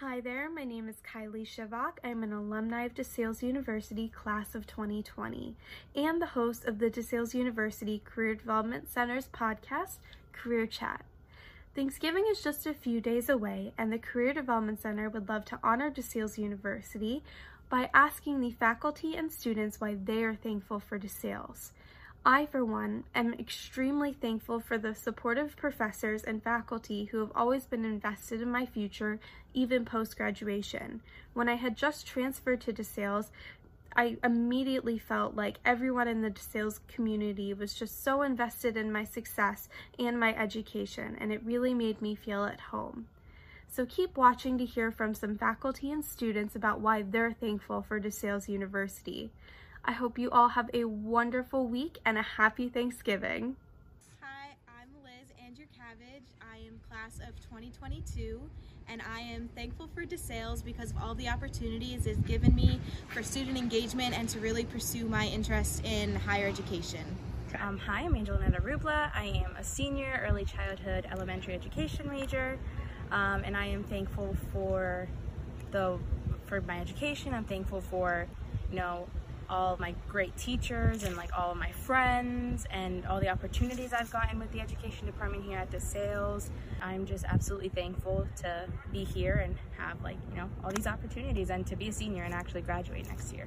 Hi there, my name is Kylie Shivak. I'm an alumni of DeSales University class of 2020 and the host of the DeSales University Career Development Center's podcast, Career Chat. Thanksgiving is just a few days away, and the Career Development Center would love to honor DeSales University by asking the faculty and students why they are thankful for DeSales. I, for one, am extremely thankful for the supportive professors and faculty who have always been invested in my future, even post graduation. When I had just transferred to DeSales, I immediately felt like everyone in the DeSales community was just so invested in my success and my education, and it really made me feel at home. So keep watching to hear from some faculty and students about why they're thankful for DeSales University. I hope you all have a wonderful week and a happy Thanksgiving. Hi, I'm Liz Andrew Cabbage. I am class of 2022 and I am thankful for DeSales because of all the opportunities it's given me for student engagement and to really pursue my interest in higher education. Um, hi, I'm Angelina Rubla. I am a senior early childhood elementary education major um, and I am thankful for the for my education. I'm thankful for you know all my great teachers and like all of my friends and all the opportunities I've gotten with the education department here at DeSales. I'm just absolutely thankful to be here and have like, you know, all these opportunities and to be a senior and actually graduate next year.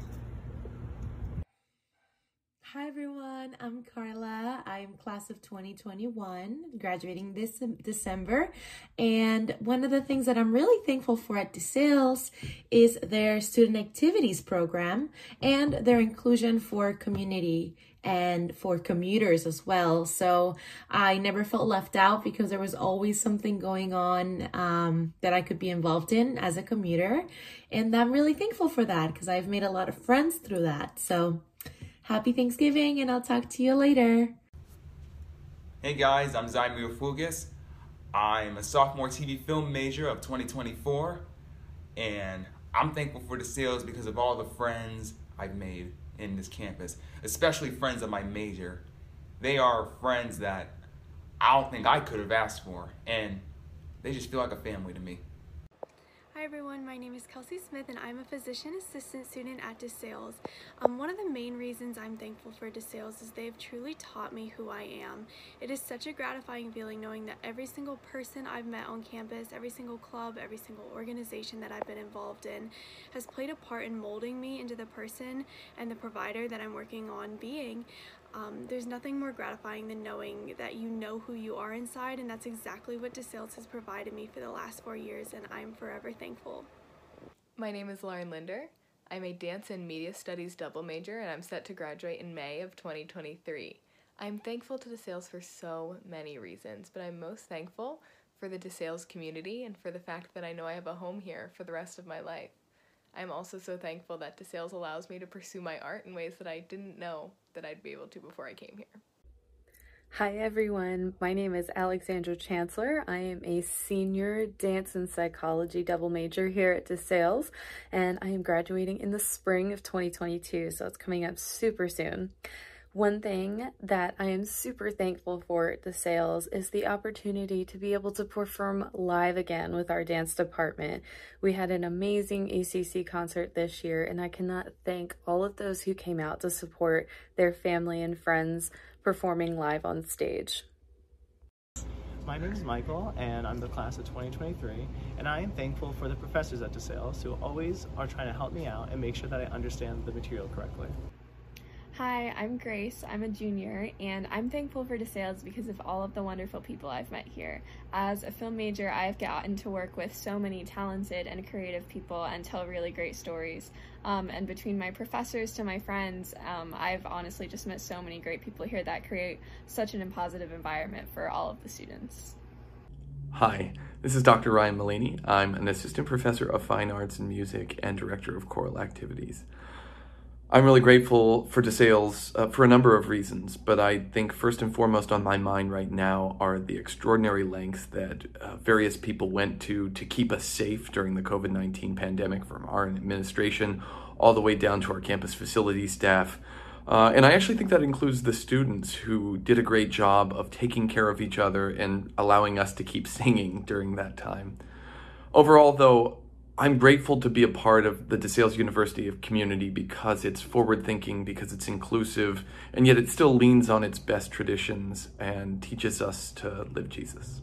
Hi everyone, I'm Carla. I'm class of 2021, graduating this December. And one of the things that I'm really thankful for at DeSales is their student activities program and their inclusion for community and for commuters as well. So I never felt left out because there was always something going on um, that I could be involved in as a commuter. And I'm really thankful for that because I've made a lot of friends through that. So Happy Thanksgiving, and I'll talk to you later. Hey guys, I'm Zymir Fugas. I'm a sophomore TV film major of 2024, and I'm thankful for DeSales because of all the friends I've made in this campus, especially friends of my major. They are friends that I don't think I could have asked for, and they just feel like a family to me. Hi everyone, my name is Kelsey Smith and I'm a physician assistant student at DeSales. Um, one of the main reasons I'm thankful for DeSales is they've truly taught me who I am. It is such a gratifying feeling knowing that every single person I've met on campus, every single club, every single organization that I've been involved in has played a part in molding me into the person and the provider that I'm working on being. Um, there's nothing more gratifying than knowing that you know who you are inside, and that's exactly what DeSales has provided me for the last four years, and I'm forever thankful. My name is Lauren Linder. I'm a dance and media studies double major, and I'm set to graduate in May of 2023. I'm thankful to DeSales for so many reasons, but I'm most thankful for the DeSales community and for the fact that I know I have a home here for the rest of my life. I'm also so thankful that DeSales allows me to pursue my art in ways that I didn't know that I'd be able to before I came here. Hi everyone, my name is Alexandra Chancellor. I am a senior dance and psychology double major here at DeSales and I am graduating in the spring of 2022, so it's coming up super soon. One thing that I am super thankful for at DeSales is the opportunity to be able to perform live again with our dance department. We had an amazing ACC concert this year, and I cannot thank all of those who came out to support their family and friends performing live on stage. My name is Michael, and I'm the class of 2023, and I am thankful for the professors at DeSales who always are trying to help me out and make sure that I understand the material correctly. Hi, I'm Grace. I'm a junior, and I'm thankful for DeSales because of all of the wonderful people I've met here. As a film major, I've gotten to work with so many talented and creative people and tell really great stories. Um, and between my professors to my friends, um, I've honestly just met so many great people here that create such an positive environment for all of the students. Hi, this is Dr. Ryan Mullaney. I'm an assistant professor of fine arts and music and director of choral activities. I'm really grateful for DeSales uh, for a number of reasons, but I think first and foremost on my mind right now are the extraordinary lengths that uh, various people went to to keep us safe during the COVID 19 pandemic, from our administration all the way down to our campus facility staff. Uh, and I actually think that includes the students who did a great job of taking care of each other and allowing us to keep singing during that time. Overall, though, I'm grateful to be a part of the DeSales University of Community because it's forward thinking, because it's inclusive, and yet it still leans on its best traditions and teaches us to live Jesus.